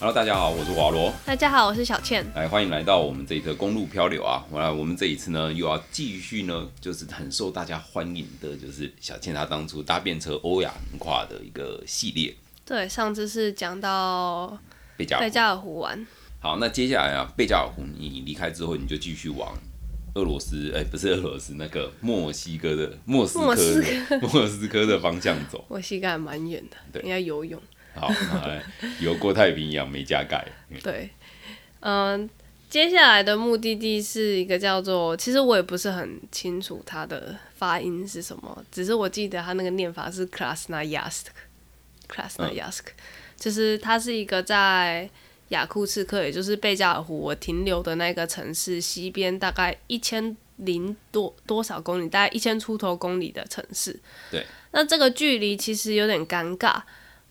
Hello，大家好，我是华罗。大家好，我是小倩。来，欢迎来到我们这一个公路漂流啊！我来，我们这一次呢，又要继续呢，就是很受大家欢迎的，就是小倩她当初搭便车欧亚横跨的一个系列。对，上次是讲到贝加贝加尔湖玩。好，那接下来啊，贝加尔湖你离开之后，你就继续往俄罗斯，哎，不是俄罗斯，那个墨西哥的莫斯科的莫斯科的方向走。墨西哥还蛮远的，应该游泳。好，游过太平洋没加盖。对，嗯，接下来的目的地是一个叫做，其实我也不是很清楚它的发音是什么，只是我记得它那个念法是 Krasnoyarsk，Krasnoyarsk，就是它是一个在雅库茨克，也就是贝加尔湖我停留的那个城市西边大概一千零多多少公里，大概一千出头公里的城市。对，那这个距离其实有点尴尬。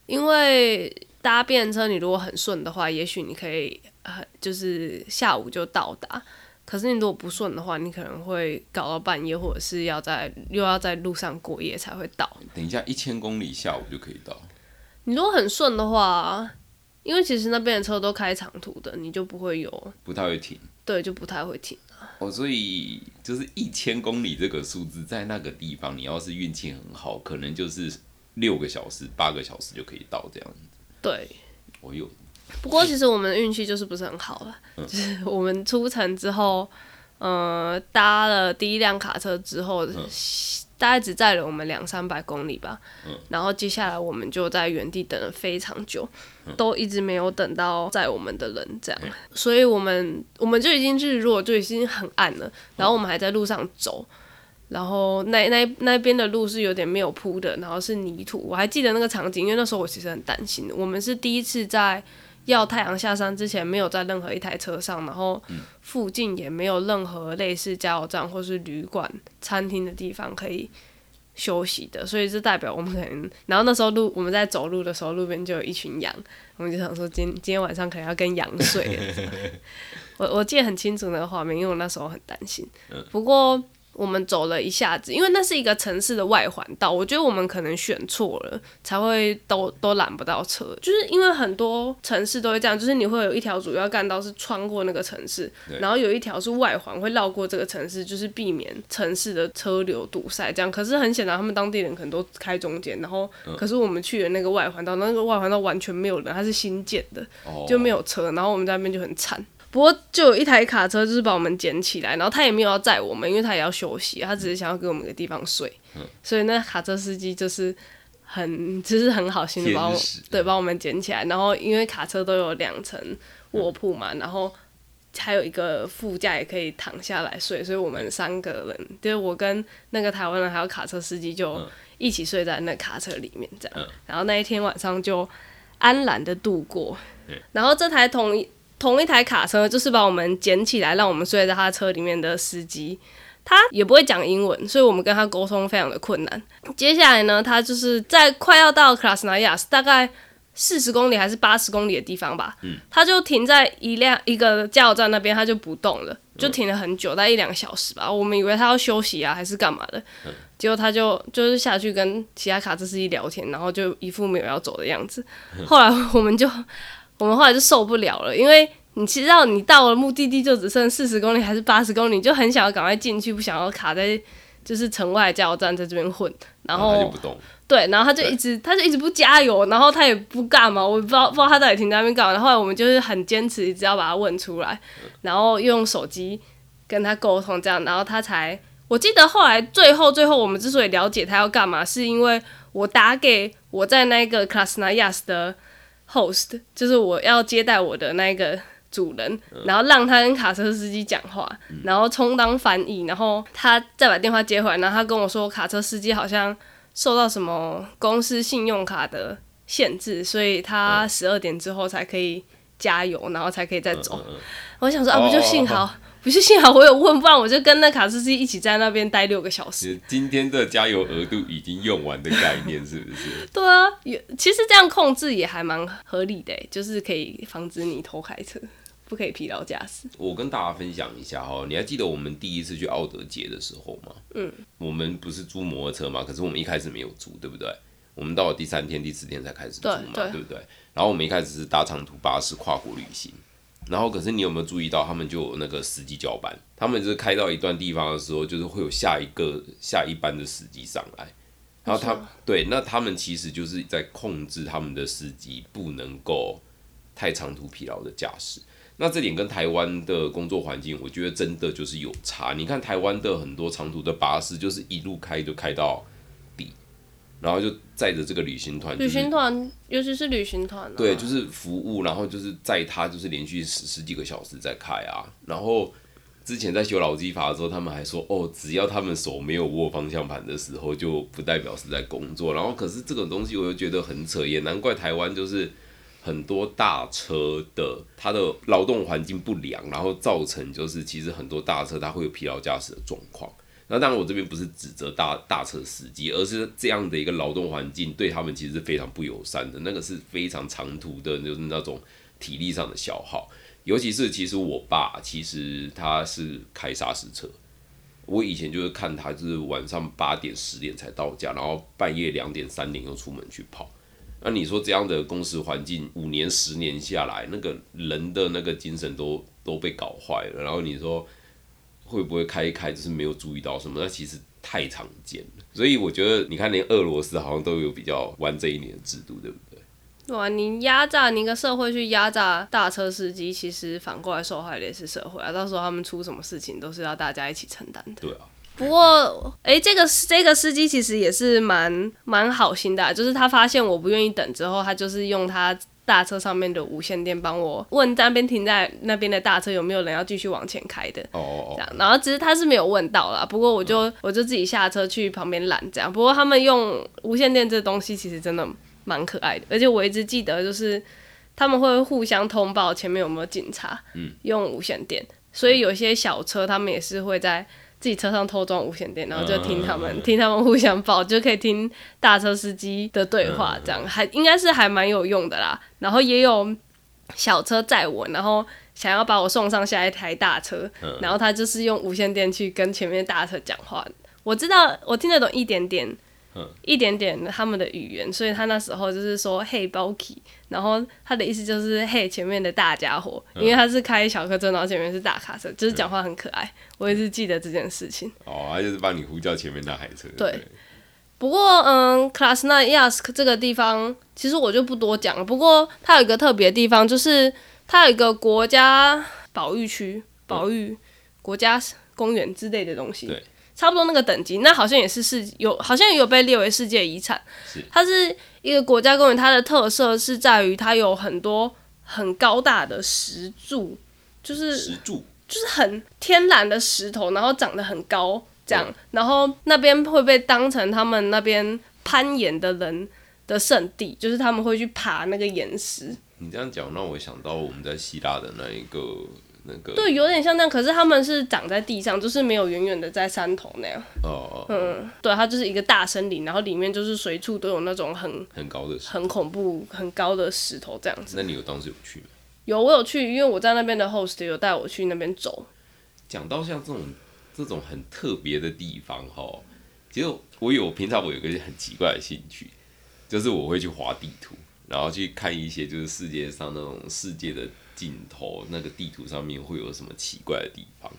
因为搭便车，你如果很顺的话，也许你可以呃，就是下午就到达。可是你如果不顺的话，你可能会搞到半夜，或者是要在又要在路上过夜才会到。等一下，一千公里下午就可以到。你如果很顺的话，因为其实那边的车都开长途的，你就不会有不太会停。对，就不太会停哦，所以就是一千公里这个数字，在那个地方，你要是运气很好，可能就是。六个小时、八个小时就可以到这样子。对，我有。不过其实我们的运气就是不是很好了，就是我们出城之后，呃，搭了第一辆卡车之后，大概只载了我们两三百公里吧。嗯。然后接下来我们就在原地等了非常久，都一直没有等到载我们的人，这样。所以我们我们就已经日落，就已经很暗了。然后我们还在路上走。然后那那那边的路是有点没有铺的，然后是泥土。我还记得那个场景，因为那时候我其实很担心。我们是第一次在要太阳下山之前，没有在任何一台车上，然后附近也没有任何类似加油站或是旅馆、餐厅的地方可以休息的，所以这代表我们可能。然后那时候路我们在走路的时候，路边就有一群羊，我们就想说今今天晚上可能要跟羊睡。我我记得很清楚那个画面，因为我那时候很担心。不过。我们走了一下子，因为那是一个城市的外环道，我觉得我们可能选错了，才会都都拦不到车。就是因为很多城市都会这样，就是你会有一条主要干道是穿过那个城市，然后有一条是外环会绕过这个城市，就是避免城市的车流堵塞。这样，可是很显然他们当地人可能都开中间，然后可是我们去的那个外环道，那个外环道完全没有人，它是新建的，就没有车，然后我们在那边就很惨。不过就有一台卡车，就是把我们捡起来，然后他也没有要载我们，因为他也要休息，他只是想要给我们个地方睡。所以那卡车司机就是很，就是很好心的把我对把我们捡起来。然后因为卡车都有两层卧铺嘛，然后还有一个副驾也可以躺下来睡，所以我们三个人，就是我跟那个台湾人还有卡车司机就一起睡在那卡车里面这样。然后那一天晚上就安然的度过。然后这台同一。同一台卡车，就是把我们捡起来，让我们睡在他车里面的司机，他也不会讲英文，所以我们跟他沟通非常的困难。接下来呢，他就是在快要到 Krasnoyarsk 大概四十公里还是八十公里的地方吧，他就停在一辆一个加油站那边，他就不动了，就停了很久，大概一两个小时吧。我们以为他要休息啊，还是干嘛的，结果他就就是下去跟其他卡车司机聊天，然后就一副没有要走的样子。后来我们就。我们后来就受不了了，因为你知道，你到了目的地就只剩四十公里还是八十公里，就很想要赶快进去，不想要卡在就是城外加油站在这边混。然后对，然后他就一直他就一直不加油，然后他也不干嘛，我不知道不知道他到底停在那边干嘛。后来我们就是很坚持，一直要把他问出来，然后用手机跟他沟通，这样，然后他才我记得后来最后最后我们之所以了解他要干嘛，是因为我打给我在那个 Krasnoyarsk 的。Host 就是我要接待我的那个主人，然后让他跟卡车司机讲话，然后充当翻译，然后他再把电话接回来，然后他跟我说卡车司机好像受到什么公司信用卡的限制，所以他十二点之后才可以加油，然后才可以再走。我想说啊，不就幸好。不是幸好我有问，不然我就跟那卡司机一起在那边待六个小时。今天的加油额度已经用完的概念是不是？对啊，有其实这样控制也还蛮合理的，就是可以防止你偷开车，不可以疲劳驾驶。我跟大家分享一下哈，你还记得我们第一次去奥德街的时候吗？嗯，我们不是租摩托车吗？可是我们一开始没有租，对不对？我们到了第三天、第四天才开始租嘛，对对不对？然后我们一开始是搭长途巴士跨国旅行，然后可是你有没有注意到，他们就有那个司机交班，他们就是开到一段地方的时候，就是会有下一个下一班的司机上来，然后他对，那他们其实就是在控制他们的司机不能够太长途疲劳的驾驶。那这点跟台湾的工作环境，我觉得真的就是有差。你看台湾的很多长途的巴士，就是一路开就开到底，然后就载着这个旅行团，旅行团，尤其是旅行团，对，就是服务，然后就是载他，就是连续十十几个小时在开啊。然后之前在修老机法的时候，他们还说，哦，只要他们手没有握方向盘的时候，就不代表是在工作。然后可是这个东西，我又觉得很扯，也难怪台湾就是。很多大车的它的劳动环境不良，然后造成就是其实很多大车它会有疲劳驾驶的状况。那当然我这边不是指责大大车司机，而是这样的一个劳动环境对他们其实是非常不友善的。那个是非常长途的，就是那种体力上的消耗。尤其是其实我爸其实他是开砂石车，我以前就是看他就是晚上八点十点才到家，然后半夜两点三点又出门去跑。那你说这样的公司环境五年十年下来，那个人的那个精神都都被搞坏了。然后你说会不会开一开就是没有注意到什么？那其实太常见了。所以我觉得你看，连俄罗斯好像都有比较玩这一年的制度，对不对？对啊，你压榨你一个社会去压榨大车司机，其实反过来受害的也是社会啊。到时候他们出什么事情，都是要大家一起承担的。对啊。不过，哎，这个这个司机其实也是蛮蛮好心的，就是他发现我不愿意等之后，他就是用他大车上面的无线电帮我问那边停在那边的大车有没有人要继续往前开的。哦这样，然后其实他是没有问到啦，不过我就我就自己下车去旁边拦这样。不过他们用无线电这东西其实真的蛮可爱的，而且我一直记得就是他们会互相通报前面有没有警察，嗯，用无线电，所以有些小车他们也是会在。自己车上偷装无线电，然后就听他们听他们互相报，就可以听大车司机的对话，这样还应该是还蛮有用的啦。然后也有小车载我，然后想要把我送上下一台大车，然后他就是用无线电去跟前面大车讲话。我知道我听得懂一点点。一点点他们的语言，所以他那时候就是说“嘿 b o k y 然后他的意思就是“嘿，前面的大家伙”，因为他是开小客车，然后前面是大卡车，就是讲话很可爱。我一直记得这件事情。哦，他就是帮你呼叫前面那台车。对。不过，嗯，Klasnayask 这个地方，其实我就不多讲了。不过，它有一个特别的地方，就是它有一个国家保育区、保育国家公园之类的东西。对。差不多那个等级，那好像也是世有，好像也有被列为世界遗产。它是一个国家公园，它的特色是在于它有很多很高大的石柱，就是石柱，就是很天然的石头，然后长得很高，这样，然后那边会被当成他们那边攀岩的人的圣地，就是他们会去爬那个岩石。你这样讲让我想到我们在希腊的那一个。对，有点像那样，可是他们是长在地上，就是没有远远的在山头那样。哦，嗯，对，它就是一个大森林，然后里面就是随处都有那种很很高的、很恐怖、很高的石头这样子。那你有当时有去吗？有，我有去，因为我在那边的 host 有带我去那边走。讲到像这种这种很特别的地方哈，其实我有平常我有个很奇怪的兴趣，就是我会去划地图，然后去看一些就是世界上那种世界的。镜头那个地图上面会有什么奇怪的地方？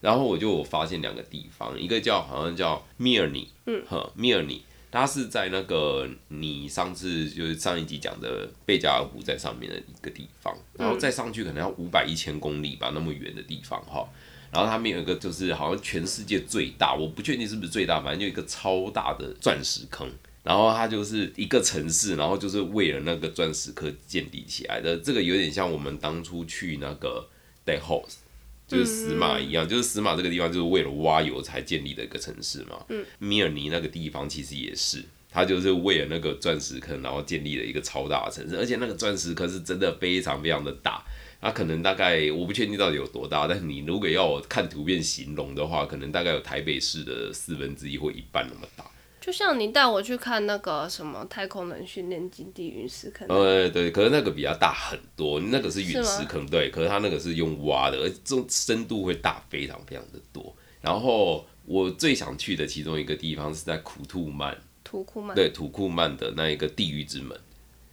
然后我就发现两个地方，一个叫好像叫米尔尼，嗯，哈，米尔尼，它是在那个你上次就是上一集讲的贝加尔湖在上面的一个地方，然后再上去可能要五百一千公里吧，那么远的地方哈。然后它面有一个就是好像全世界最大，我不确定是不是最大，反正就一个超大的钻石坑。然后它就是一个城市，然后就是为了那个钻石坑建立起来的。这个有点像我们当初去那个 d e h o s e 就是死马一样，就是死马这个地方就是为了挖油才建立的一个城市嘛。嗯米尔尼那个地方其实也是，它就是为了那个钻石坑，然后建立了一个超大的城市，而且那个钻石坑是真的非常非常的大。它可能大概我不确定到底有多大，但是你如果要我看图片形容的话，可能大概有台北市的四分之一或一半那么大。就像你带我去看那个什么太空人训练基地陨石坑，呃对，可是那个比较大很多，那个是陨石坑，对，可是它那个是用挖的，而这种深度会大非常非常的多。然后我最想去的其中一个地方是在库图曼，土库曼。对土库曼的那一个地狱之门。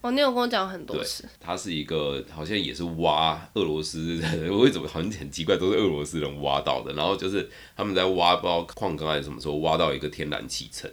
哦，你有跟我讲很多对次。，它是一个好像也是挖俄罗斯人，为什么好像很奇怪，都是俄罗斯人挖到的。然后就是他们在挖，不知道矿坑还是什么时候挖到一个天然气层，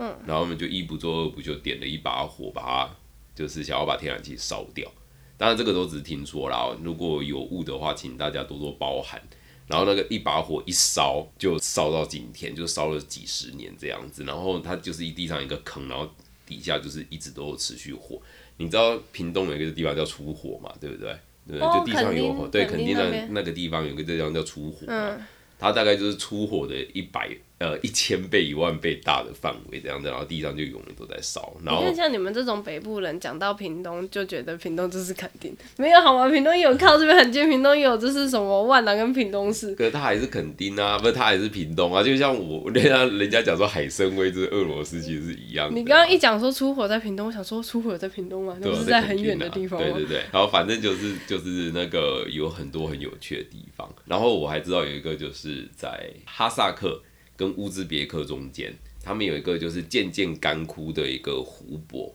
嗯，然后他们就一不做二不休点了一把火，把它就是想要把天然气烧掉。当然这个都只是听说啦，如果有误的话，请大家多多包涵。然后那个一把火一烧就烧到今天，就烧了几十年这样子。然后它就是一地上一个坑，然后底下就是一直都有持续火。你知道屏东有一个地方叫出火嘛，对不对？对就地上有火，对，肯定的那个地方有个地方叫出火嘛，嗯，它大概就是出火的一百呃一千倍、一万倍大的范围这样子，然后地上就永远都在烧，然后你看像你们这种北部人，讲到屏东就觉得屏东就是垦丁，没有好吗？屏东有靠这边很近，屏东有就是什么万南跟屏东市。可是它还是垦丁啊，不是它还是屏东啊，就像我 人家人家讲说海参崴就是俄罗斯，其实是一样的啊。你刚刚一讲说出火在屏东，我想说出火在屏东吗？那是在很远的啊地方吗？对对对，然后反正就是就是那个有很多很有趣的地方。然后我还知道有一个就是在哈萨克跟乌兹别克中间，他们有一个就是渐渐干枯的一个湖泊。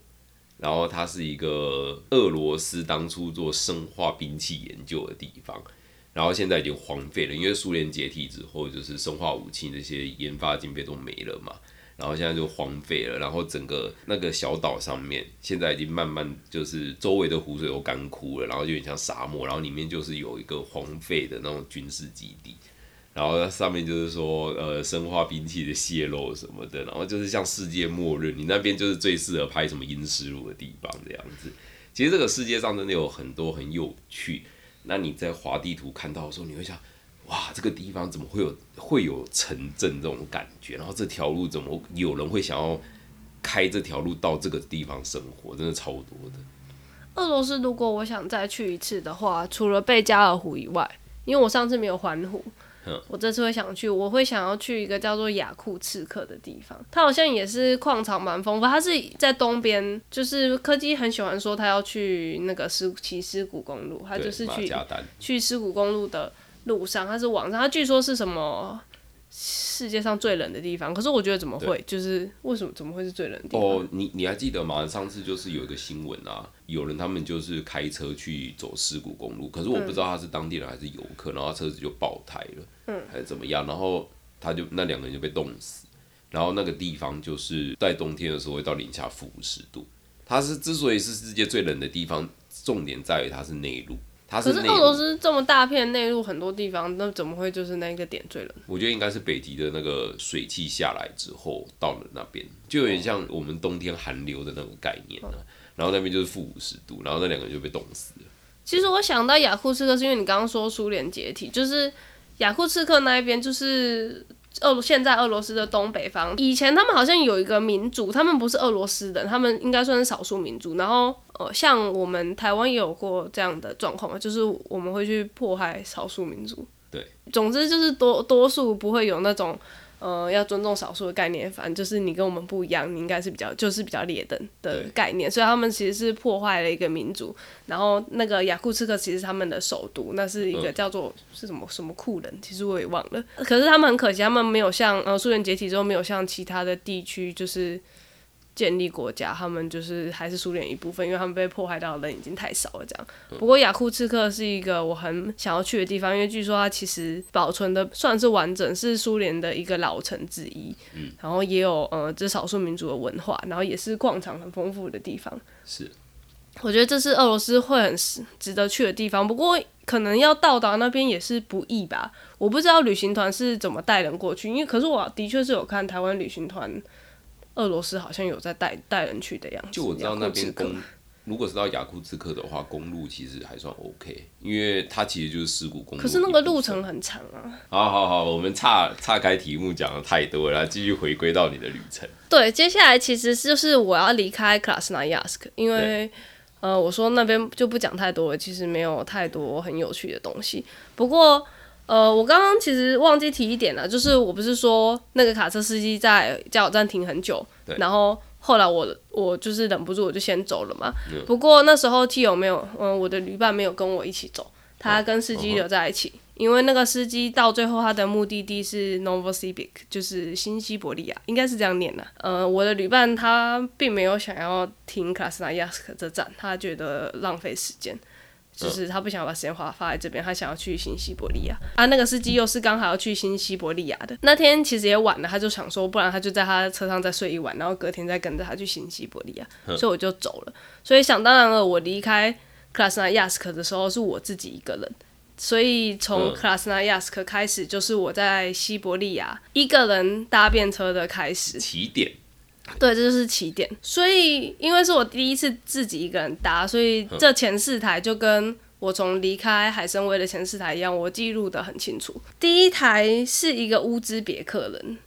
然后它是一个俄罗斯当初做生化兵器研究的地方，然后现在已经荒废了，因为苏联解体之后，就是生化武器那些研发经费都没了嘛。然后现在就荒废了，然后整个那个小岛上面现在已经慢慢就是周围的湖水都干枯了，然后就有点像沙漠，然后里面就是有一个荒废的那种军事基地，然后上面就是说呃生化兵器的泄漏什么的，然后就是像世界末日，你那边就是最适合拍什么阴湿路的地方这样子。其实这个世界上真的有很多很有趣，那你在滑地图看到的时候，你会想。哇，这个地方怎么会有会有城镇这种感觉？然后这条路怎么有人会想要开这条路到这个地方生活？真的超多的。俄罗斯如果我想再去一次的话，除了贝加尔湖以外，因为我上次没有环湖嗯，我这次会想去，我会想要去一个叫做雅库茨克的地方。它好像也是矿场蛮丰富，它是在东边，就是柯基很喜欢说他要去那个石骑石鼓公路，他就是去去石鼓公路的路上，它是网上，它据说是什么世界上最冷的地方。可是我觉得怎么会，就是为什么怎么会是最冷的地方？哦，你你还记得吗？上次就是有一个新闻啊，有人他们就是开车去走事故公路，可是我不知道他是当地人还是游客，然后车子就爆胎了，嗯，还是怎么样，然后他就那两个人就被冻死，然后那个地方就是在冬天的时候会到零下负五十度。它是之所以是世界最冷的地方，重点在于它是内陆，可是俄罗陆。斯这么大片内陆很多地方，那怎么会就是那个点最冷？我觉得应该是北极的那个水汽下来之后到了那边，就有点像我们冬天寒流的那种概念啊。然后那边就是负五十度，然后那两个人就被冻死了。其实我想到雅库茨克，是因为你刚刚说苏联解体，就是雅库茨克那一边，就是俄现在俄罗斯的东北方。以前他们好像有一个民族，他们不是俄罗斯人，他们应该算是少数民族。然后呃，像我们台湾也有过这样的状况嘛，就是我们会去迫害少数民族。对，总之就是多多数不会有那种。呃，要尊重少数的概念，反正就是你跟我们不一样，你应该是比较就是比较劣等的概念，所以他们其实是破坏了一个民族，然后那个雅库茨克其实是他们的首都，那是一个叫做是什么什么库人，其实我也忘了。可是他们很可惜，他们没有像呃苏联解体之后没有像其他的地区就是建立国家，他们就是还是苏联一部分，因为他们被迫害到的人已经太少了这样。不过雅库茨克是一个我很想要去的地方，因为据说它其实保存的算是完整，是苏联的一个老城之一。然后也有呃这少数民族的文化，然后也是矿场很丰富的地方。是，我觉得这是俄罗斯会很值值得去的地方，不过可能要到达那边也是不易吧。我不知道旅行团是怎么带人过去，因为可是我的确是有看台湾旅行团，俄罗斯好像有在带带人去的样子。就我知道那边公，如果是到雅库茨克的话，公路其实还算 OK，因为它其实就是石谷公路。可是那个路程。很长啊。好好好，我们岔岔开题目讲的太多了，来继续回归到你的旅程。对，接下来其实就是我要离开 Krasnoyarsk，因为呃，我说那边就不讲太多了，其实没有太多很有趣的东西。不过呃，我刚刚其实忘记提一点了，就是我不是说那个卡车司机在加油站停很久对，然后后来我我就是忍不住我就先走了嘛。不过那时候 T 友没有，嗯、我的旅伴没有跟我一起走，他跟司机留在一起，因为那个司机到最后他的目的地是 Novosibirsk，就是新西伯利亚，应该是这样念的。呃，我的旅伴他并没有想要停克拉斯纳亚斯克这站，他觉得浪费时间。就是他不想把时间花放在这边，他想要去新西伯利亚。啊，那个司机又是刚好要去新西伯利亚的那天，其实也晚了，他就想说，不然他就在他车上再睡一晚，然后隔天再跟着他去新西伯利亚。所以我就走了。所以想当然了，我离开克拉斯纳亚斯克的时候是我自己一个人。所以从克拉斯纳亚斯克开始，就是我在西伯利亚一个人搭便车的开始起点。对，这就是起点。所以，因为是我第一次自己一个人搭，所以这前四台就跟我从离开海参崴的前四台一样，我记录的很清楚。第一台是一个乌兹别克人，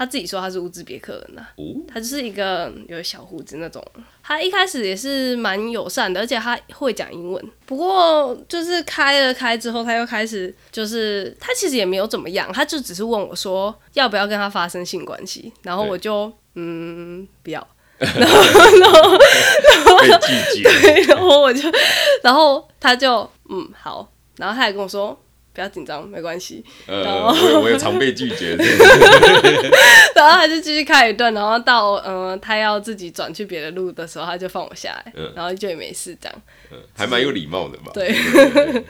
他自己说他是乌兹别克人呐，他就是一个有小胡子那种。他一开始也是蛮友善的，而且他会讲英文。不过就是开了开之后，他又开始就是他其实也没有怎么样，他就只是问我说要不要跟他发生性关系，然后我就。嗯，不要，然后，然后，对，然后我就，然后他就，嗯，好，然后他还跟我说，不要紧张，没关系。呃，我我也常被拒绝。然后他就继续开一段，然后到，嗯，他要自己转去别的路的时候，他就放我下来，然后就也没事，这样。嗯，还蛮有礼貌的嘛。对。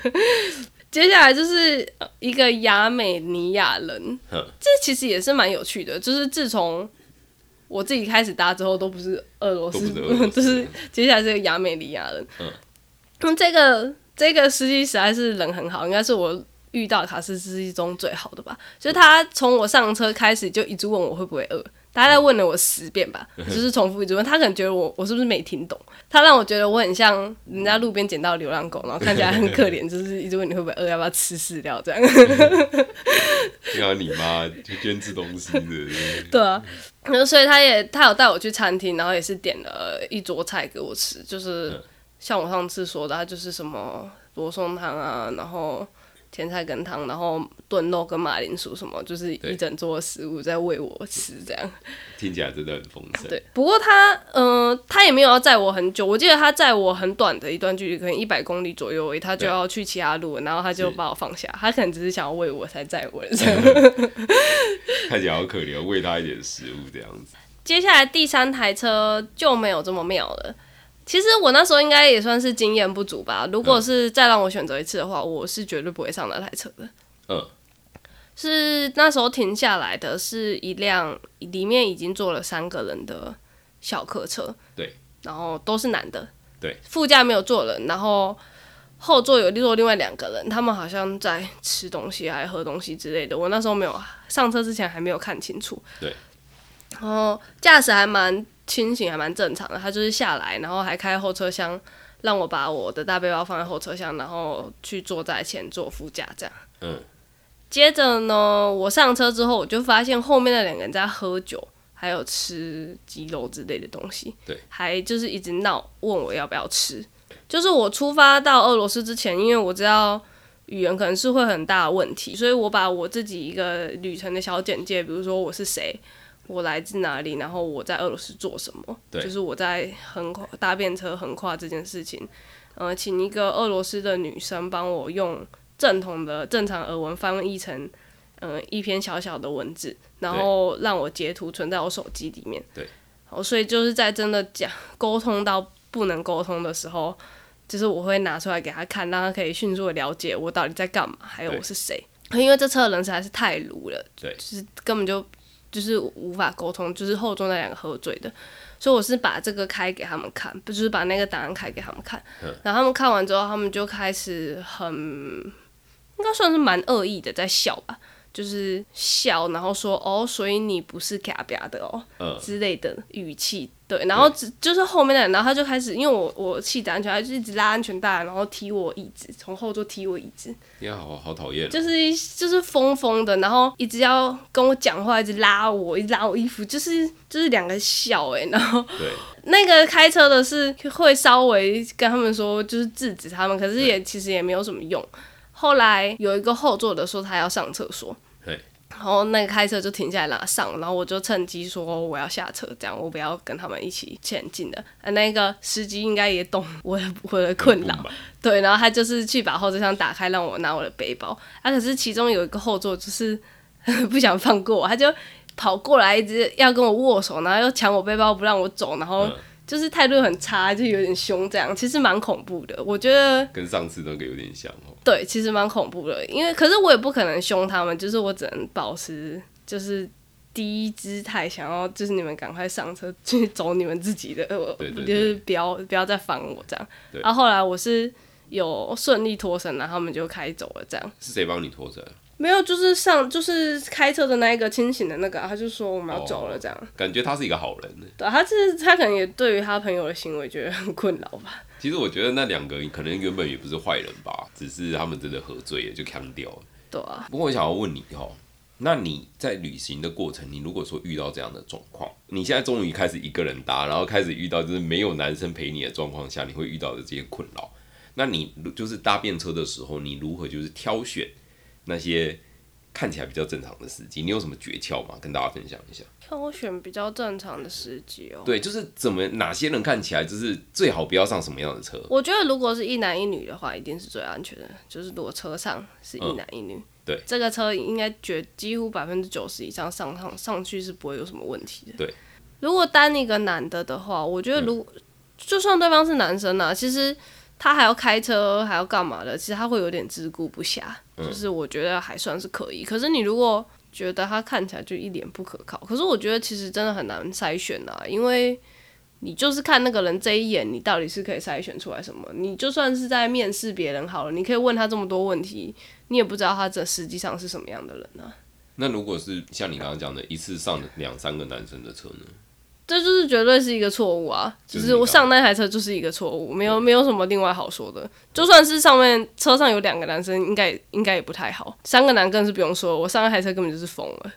接下来就是一个亚美尼亚人，这其实也是蛮有趣的，就是自从。我自己开始搭之后都不是俄罗斯，就是接下来这个亚美尼亚人。嗯，那这个这个司机实在是人很好，应该是我遇到卡斯司机中最好的吧。就是他从我上车开始就一直问我会不会饿。大概问了我十遍吧，就是重复一直问他，可能觉得我我是不是没听懂？他让我觉得我很像人家路边捡到流浪狗，然后看起来很可怜，就是一直问你会不会饿，要不要吃饲料这样。像你妈就捐吃东西的。对啊，那所以他也他有带我去餐厅，然后也是点了一桌菜给我吃，就是像我上次说的，他就是什么罗宋汤啊，然后。甜菜根汤，然后炖肉跟马铃薯什么，就是一整桌食物在喂我吃，这样听起来真的很丰盛。对，不过他，嗯，他也没有要载我很久，我记得他载我很短的一段距离，可能一百公里左右，他就要去其他路，然后他就把我放下，他可能只是想要喂我才载我。看起来好可怜，喂他一点食物这样子。接下来第三台车就没有这么妙了。其实我那时候应该也算是经验不足吧。如果是再让我选择一次的话，我是绝对不会上那台车的。嗯，是那时候停下来的是一辆里面已经坐了三个人的小客车。对，然后都是男的。对，副驾没有坐人，然后后座有坐另外两个人，他们好像在吃东西还是喝东西之类的。我那时候没有上车之前还没有看清楚。对，然后驾驶还蛮。清醒还蛮正常的，他就是下来，然后还开后车厢，让我把我的大背包放在后车厢，然后去坐在前座副驾这样。嗯。接着呢，我上车之后，我就发现后面的两个人在喝酒，还有吃鸡肉之类的东西。对。还就是一直闹，问我要不要吃。就是我出发到俄罗斯之前，因为我知道语言可能是会很大的问题，所以我把我自己一个旅程的小简介，比如说我是谁。我来自哪里？然后我在俄罗斯做什么？就是我在横跨搭便车横跨这件事情，呃，请一个俄罗斯的女生帮我用正统的正常俄文翻译成，嗯，一篇小小的文字，然后让我截图存在我手机里面。对，好，所以就是在真的讲沟通到不能沟通的时候，就是我会拿出来给他看，让他可以迅速的了解我到底在干嘛，还有我是谁。因为这车的人实在是太鲁了，对，就是根本就。就是无法沟通，就是后座那两个喝醉的，所以我是把这个开给他们看，不就是把那个档案开给他们看，然后他们看完之后，他们就开始很，应该算是蛮恶意的在笑吧。就是笑，然后说哦，所以你不是卡比亚的哦，之类的语气，对，然后只就是后面的人，然后他就开始，因为我我系着安全带，就一直拉安全带，然后踢我椅子，从后座踢我椅子，你好好讨厌，就是就是疯疯的，然后一直要跟我讲话，一直拉我，一直拉我衣服，就是就是两个笑哎，然后对，那个开车的是会稍微跟他们说，就是制止他们，可是也其实也没有什么用。后来有一个后座的说他要上厕所，然后那个开车就停下来让他上，然后我就趁机说我要下车，这样我不要跟他们一起前进的。啊，那个司机应该也懂我的我的困扰，对，然后他就是去把后车厢打开，让我拿我的背包。啊，可是其中有一个后座就是 不想放过我，他就跑过来一直要跟我握手，然后又抢我背包不让我走，然后就是态度很差，就有点凶，这样其实蛮恐怖的。我觉得跟上次那个有点像哦。对，其实蛮恐怖的，因为可是我也不可能凶他们，就是我只能保持就是低姿态，想要就是你们赶快上车去走你们自己的，就是不要不要再烦我这样。然后后来我是有顺利脱身，然后他们就开走了，这样。是谁帮你脱身？没有，就是上就是开车的那一个清醒的那个，他就说我们要走了，这样。感觉他是一个好人。对，他是他可能也对于他朋友的行为觉得很困扰吧。其实我觉得那两个可能原本也不是坏人吧，只是他们真的喝醉了就腔掉了。对啊。不过我想要问你哈，那你在旅行的过程，你如果说遇到这样的状况，你现在终于开始一个人搭，然后开始遇到就是没有男生陪你的状况下，你会遇到的这些困扰，那你就是搭便车的时候，你如何就是挑选那些？看起来比较正常的司机，你有什么诀窍吗？跟大家分享一下。挑选比较正常的司机哦。对，就是怎么哪些人看起来就是最好不要上什么样的车。我觉得如果是一男一女的话，一定是最安全的。就是如果车上是一男一女，对，这个车应该绝几乎百分之九十以上上上上去是不会有什么问题的。对。如果单一个男的的话，我觉得如就算对方是男生呢，其实。他还要开车，还要干嘛的？其实他会有点自顾不暇，就是我觉得还算是可以。可是你如果觉得他看起来就一脸不可靠，可是我觉得其实真的很难筛选啊，因为你就是看那个人这一眼，你到底是可以筛选出来什么？你就算是在面试别人好了，你可以问他这么多问题，你也不知道他这实际上是什么样的人呢？那如果是像你刚刚讲的，一次上两三个男生的车呢？这就是绝对是一个错误啊！就是我上那台车就是一个错误，没有没有什么另外好说的。就算是上面车上有两个男生，应该应该也不太好。三个男更是不用说，我上那台车根本就是疯了。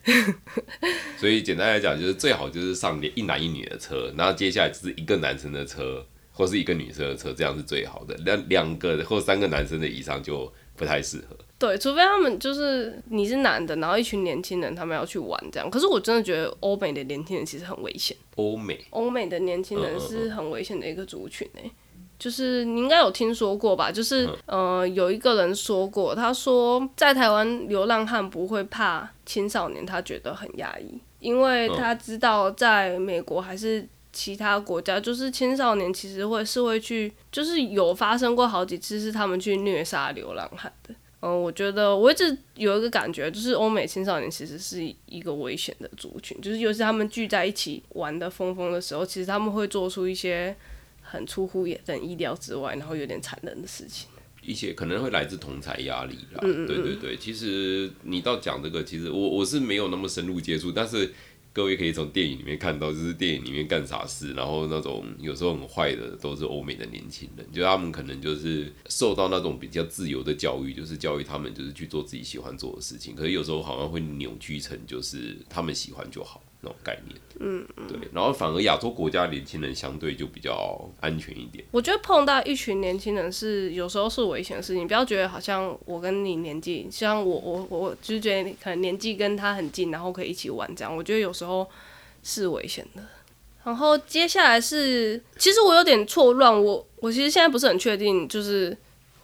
所以简单来讲，就是最好就是上一男一女的车，然后接下来就是一个男生的车，或是一个女生的车，这样是最好的。两两个或三个男生的以上就不太适合。对，除非他们就是你是男的，然后一群年轻人他们要去玩这样。可是我真的觉得欧美的年轻人其实很危险。欧美，欧美的年轻人是很危险的一个族群诶。就是你应该有听说过吧？就是呃，有一个人说过，他说在台湾流浪汉不会怕青少年，他觉得很压抑，因为他知道在美国还是其他国家，就是青少年其实会是会去，就是有发生过好几次是他们去虐杀流浪汉的。嗯，我觉得我一直有一个感觉，就是欧美青少年其实是一个危险的族群，就是尤其他们聚在一起玩的疯疯的时候，其实他们会做出一些很出乎人意料之外，然后有点残忍的事情。一些可能会来自同才压力啦，对对对。其实你到讲这个，其实我我是没有那么深入接触，但是。各位可以从电影里面看到，就是电影里面干啥事，然后那种有时候很坏的，都是欧美的年轻人，就他们可能就是受到那种比较自由的教育，就是教育他们就是去做自己喜欢做的事情，可是有时候好像会扭曲成就是他们喜欢就好。那种概念，嗯，对，然后反而亚洲国家年轻人相对就比较安全一点。我觉得碰到一群年轻人是有时候是危险的事情，不要觉得好像我跟你年纪，像我我我就是觉得可能年纪跟他很近，然后可以一起玩这样，我觉得有时候是危险的。然后接下来是，其实我有点错乱，我我其实现在不是很确定，就是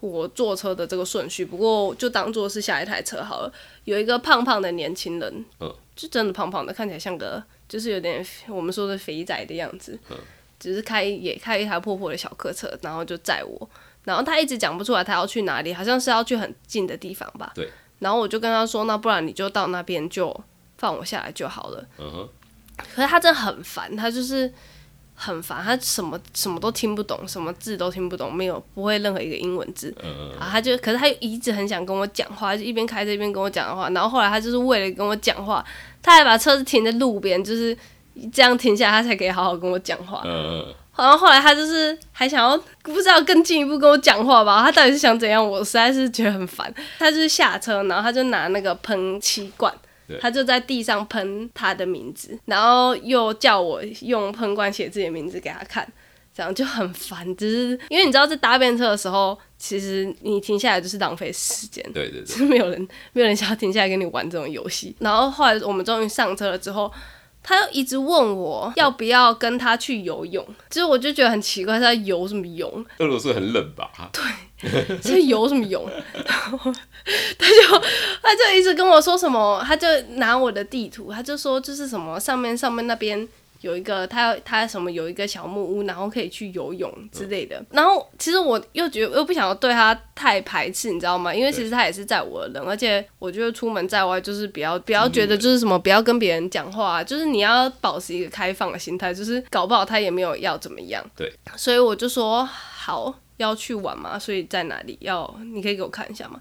我坐车的这个顺序，不过就当做是下一台车好了。有一个胖胖的年轻人，嗯。就真的胖胖的，看起来像个就是有点我们说的肥仔的样子。嗯。只是开也开一台破破的小客车，然后就载我。然后他一直讲不出来他要去哪里，好像是要去很近的地方吧。对。然后我就跟他说：“那不然你就到那边就放我下来就好了。”嗯哼。可是他真的很烦，他就是。很烦，他什么什么都听不懂，什么字都听不懂，没有不会任何一个英文字。嗯啊，他就可是他一直很想跟我讲话，就一边开车一边跟我讲话。然后后来他就是为了跟我讲话，他还把车子停在路边，就是这样停下，他才可以好好跟我讲话。嗯嗯。然后后来他就是还想要不知道更进一步跟我讲话吧，他到底是想怎样？我实在是觉得很烦。他就是下车，然后他就拿那个喷漆罐。他就在地上喷他的名字，然后又叫我用喷罐写自己的名字给他看，这样就很烦。只是因为你知道，在搭便车的时候，其实你停下来就是浪费时间。对对对，是没有人没有人想要停下来跟你玩这种游戏。然后后来我们终于上车了之后，他又一直问我要不要跟他去游泳，其实我就觉得很奇怪，他在游什么泳？俄罗斯很冷吧？对。这游什么泳？然 后他就他就一直跟我说什么，他就拿我的地图，他就说就是什么上面上面那边。有一个他他什么有一个小木屋，然后可以去游泳之类的。然后其实我又觉得又不想要对他太排斥，你知道吗？因为其实他也是在我的人，而且我觉得出门在外就是不要不要觉得就是什么不要跟别人讲话，就是你要保持一个开放的心态，就是搞不好他也没有要怎么样。对，所以我就说好要去玩嘛，所以在哪里要你可以给我看一下嘛？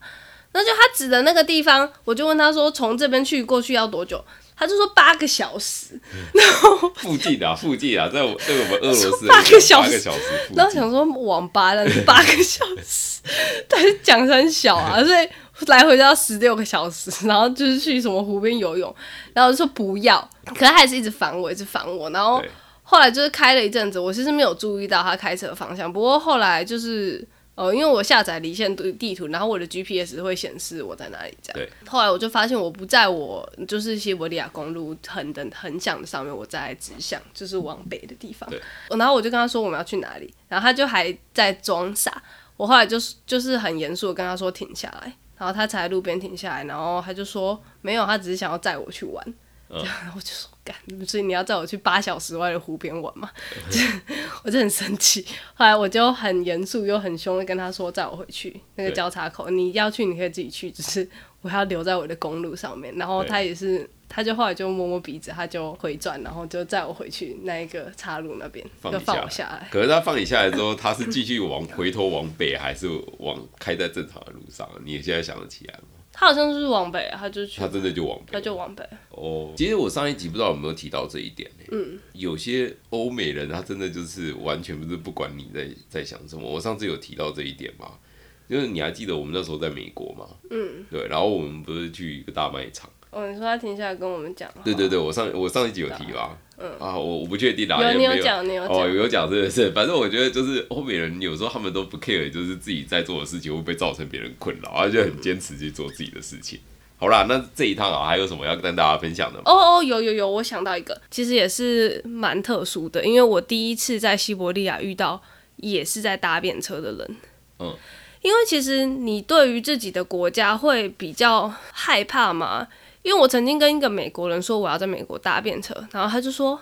那就他指的那个地方，我就问他说从这边去过去要多久？他就说八个小时，然后附近啊，附近啊，在我在我们俄罗斯八个小时，小时，然后想说网吧的八个小时，但是 讲很小啊，所以来回都要十六个小时，然后就是去什么湖边游泳，然后就说不要，可是他还是一直烦我，一直烦我，然后后来就是开了一阵子，我其实没有注意到他开车的方向，不过后来就是。哦，因为我下载离线地图，然后我的 GPS 会显示我在哪里这样。对。后来我就发现我不在我就是西伯利亚公路横的横向的上面，我在直向，就是往北的地方。对。然后我就跟他说我们要去哪里，然后他就还在装傻。我后来就是就是很严肃的跟他说停下来，然后他才在路边停下来，然后他就说没有，他只是想要载我去玩。然后我就说干。所以你要载我去八小时外的湖边玩嘛？我就很生气。后来我就很严肃又很凶的跟他说：“载我回去那个交叉口，你要去你可以自己去，只是我要留在我的公路上面。”然后他也是，他就后来就摸摸鼻子，他就回转，然后就载我回去那一个岔路那边，就放我下来。可是他放你下来之后，他是继续往回头往北，还是往开在正常的路上？你现在想得起来吗？他好像就是往北，他就去。他真的就往北。他就往北。哦，其实我上一集不知道有没有提到这一点呢？嗯，有些欧美人他真的就是完全不是不管你在在想什么。我上次有提到这一点嘛，就是你还记得我们那时候在美国嘛？嗯，对，然后我们不是去一个大卖场。哦，你说他停下来跟我们讲。对对对，我上我上一集有提吧。嗯啊，我我不确定啊，有你有讲，你有讲哦，有讲真的是，反正我觉得就是欧美人有时候他们都不 care，就是自己在做的事情会不会造成别人困扰，而且很坚持去做自己的事情。好啦，那这一趟啊，还有什么要跟大家分享的吗？哦哦，有有有，我想到一个，其实也是蛮特殊的，因为我第一次在西伯利亚遇到也是在搭便车的人。嗯，因为其实你对于自己的国家会比较害怕嘛。因为我曾经跟一个美国人说我要在美国搭便车，然后他就说，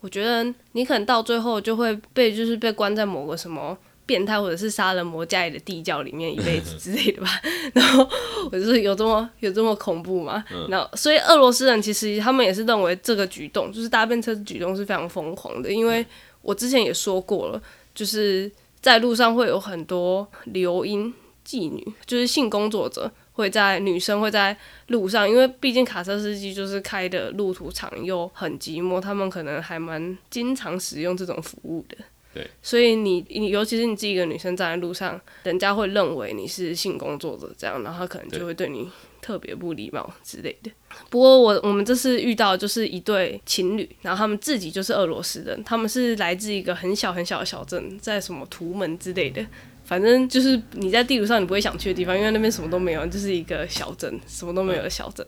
我觉得你可能到最后就会被就是被关在某个什么变态或者是杀人魔家里的地窖里面一辈子 之类的吧。然后我就是有这么有这么恐怖吗？然后所以俄罗斯人其实他们也是认为这个举动就是搭便车的举动是非常疯狂的，因为我之前也说过了，就是在路上会有很多流音妓女，就是性工作者。会在女生会在路上，因为毕竟卡车司机就是开的路途长又很寂寞，他们可能还蛮经常使用这种服务的。对，所以你你尤其是你自己一个女生站在路上，人家会认为你是性工作者这样，然后他可能就会对你特别不礼貌之类的。不过我我们这次遇到就是一对情侣，然后他们自己就是俄罗斯人，他们是来自一个很小很小的小镇，在什么图门之类的。反正就是你在地图上你不会想去的地方，因为那边什么都没有，就是一个小镇，什么都没有的小镇。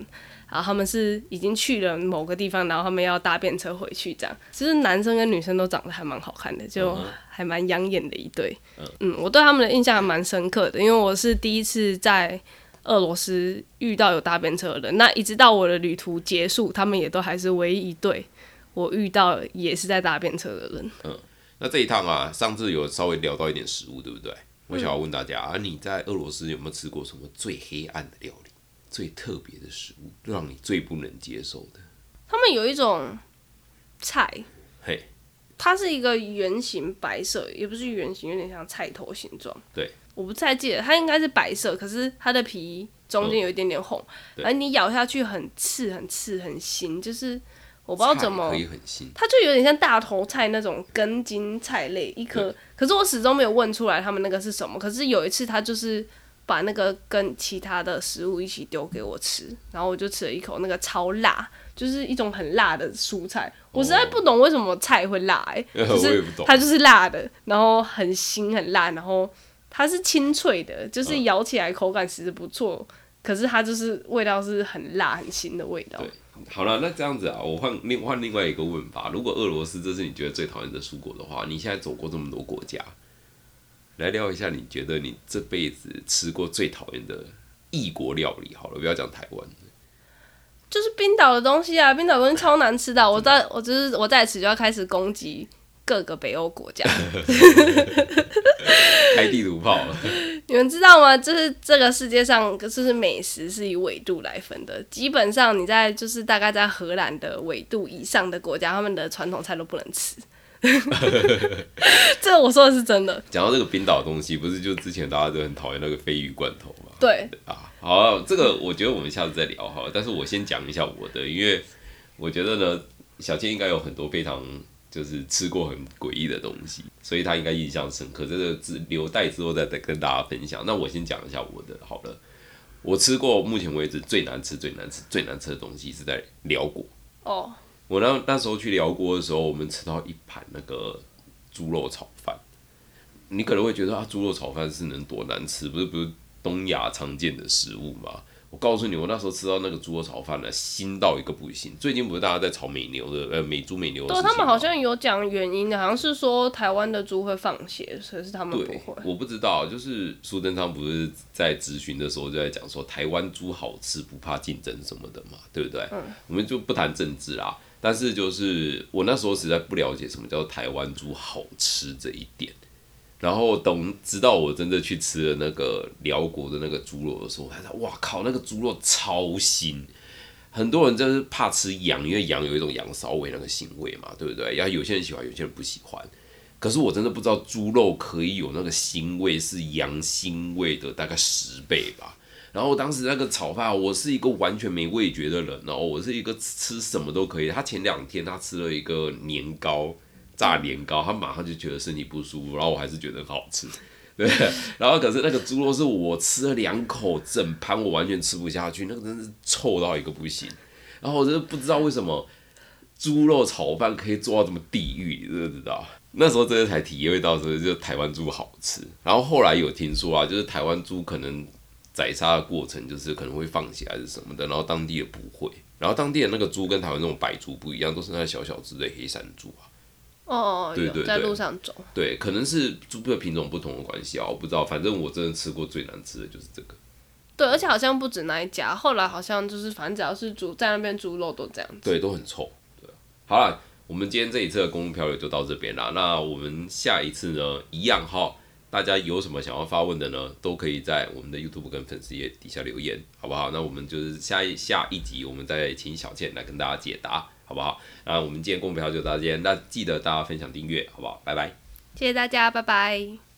然后他们是已经去了某个地方，然后他们要搭便车回去，这样。其实男生跟女生都长得还蛮好看的，就还蛮养眼的一对。嗯，我对他们的印象还蛮深刻的，因为我是第一次在俄罗斯遇到有搭便车的人。那一直到我的旅途结束，他们也都还是唯一一对我遇到也是在搭便车的人。嗯，那这一趟啊，上次有稍微聊到一点食物，对不对？我想要问大家啊，你在俄罗斯有没有吃过什么最黑暗的料理、最特别的食物，让你最不能接受的？他们有一种菜，嘿，它是一个圆形白色，也不是圆形，有点像菜头形状。对，我不太记得，它应该是白色，可是它的皮中间有一点点红，而你咬下去很刺、很刺、很腥，就是。我不知道怎么，它就有点像大头菜那种根茎菜类一颗，可是我始终没有问出来他们那个是什么。可是有一次他就是把那个跟其他的食物一起丢给我吃，然后我就吃了一口，那个超辣，就是一种很辣的蔬菜。我实在不懂为什么菜会辣，哎，就是它就是辣的，然后很腥很辣，然后它是清脆的，就是咬起来口感其实不错，可是它就是味道是很辣很腥的味道。对，好了，那这样子啊，我换另换另外一个问法，如果俄罗斯这是你觉得最讨厌的蔬果的话，你现在走过这么多国家，来聊一下，你觉得你这辈子吃过最讨厌的异国料理？好了，不要讲台湾。就是冰岛的东西啊，冰岛东西超难吃的。我在我就是我在此就要开始攻击各个北欧国家，开地图炮。你们知道吗？就是这个世界上，就是美食是以纬度来分的。基本上你在就是大概在荷兰的纬度以上的国家，他们的传统菜都不能吃。这我说的是真的。讲到这个冰岛的东西，不是就之前大家都很讨厌那个鲱鱼罐头吗？对啊。好，这个我觉得我们下次再聊哈。但是我先讲一下我的，因为我觉得呢，小倩应该有很多非常就是吃过很诡异的东西，所以他应该印象深刻。这个只留待之后再再跟大家分享。那我先讲一下我的好了。我吃过目前为止最难吃、最难吃、最难吃的东西是在辽国。哦。我那那时候去辽国的时候，我们吃到一盘那个猪肉炒饭。你可能会觉得啊，猪肉炒饭是能多难吃？不是，不是。东亚常见的食物嘛，我告诉你，我那时候吃到那个猪肉炒饭呢，腥到一个不行。最近不是大家在炒美牛的，呃，美猪美牛。对，他们好像有讲原因的，好像是说台湾的猪会放血，可是他们不会。我不知道，就是苏贞昌不是在咨询的时候就在讲说，台湾猪好吃，不怕竞争什么的嘛，对不对？嗯。我们就不谈政治啦，但是就是我那时候实在不了解什么叫台湾猪好吃这一点。然后等直到我真的去吃了那个辽国的那个猪肉的时候，我才哇靠，那个猪肉超腥！很多人就是怕吃羊，因为羊有一种羊骚味，那个腥味嘛，对不对？然后有些人喜欢，有些人不喜欢。可是我真的不知道猪肉可以有那个腥味，是羊腥味的大概十倍吧。然后当时那个炒饭，我是一个完全没味觉的人哦，我是一个吃什么都可以。他前两天他吃了一个年糕。炸年糕，他马上就觉得身体不舒服，然后我还是觉得很好吃，对。然后可是那个猪肉是我吃了两口，整盘我完全吃不下去，那个真是臭到一个不行。然后我真的不知道为什么猪肉炒饭可以做到这么地狱，你知不知道？那时候真的才体会到说，就台湾猪好吃。然后后来有听说啊，就是台湾猪可能宰杀的过程就是可能会放血还是什么的，然后当地也不会。然后当地的那个猪跟台湾那种白猪不一样，都是那小小只的黑山猪啊。哦，对对，在路上走，对，可能是猪的品种不同的关系啊，我不知道，反正我真的吃过最难吃的就是这个。对，而且好像不止那一家，后来好像就是反正只要是猪在那边猪肉都这样子，对，都很臭。对，好了，我们今天这一次的公路漂流就到这边了，那我们下一次呢，一样哈，大家有什么想要发问的呢，都可以在我们的 YouTube 跟粉丝页底下留言，好不好？那我们就是下一下一集，我们再请小倩来跟大家解答。好不好？那我们今天公票就到这边，那记得大家分享订阅，好不好？拜拜，谢谢大家，拜拜。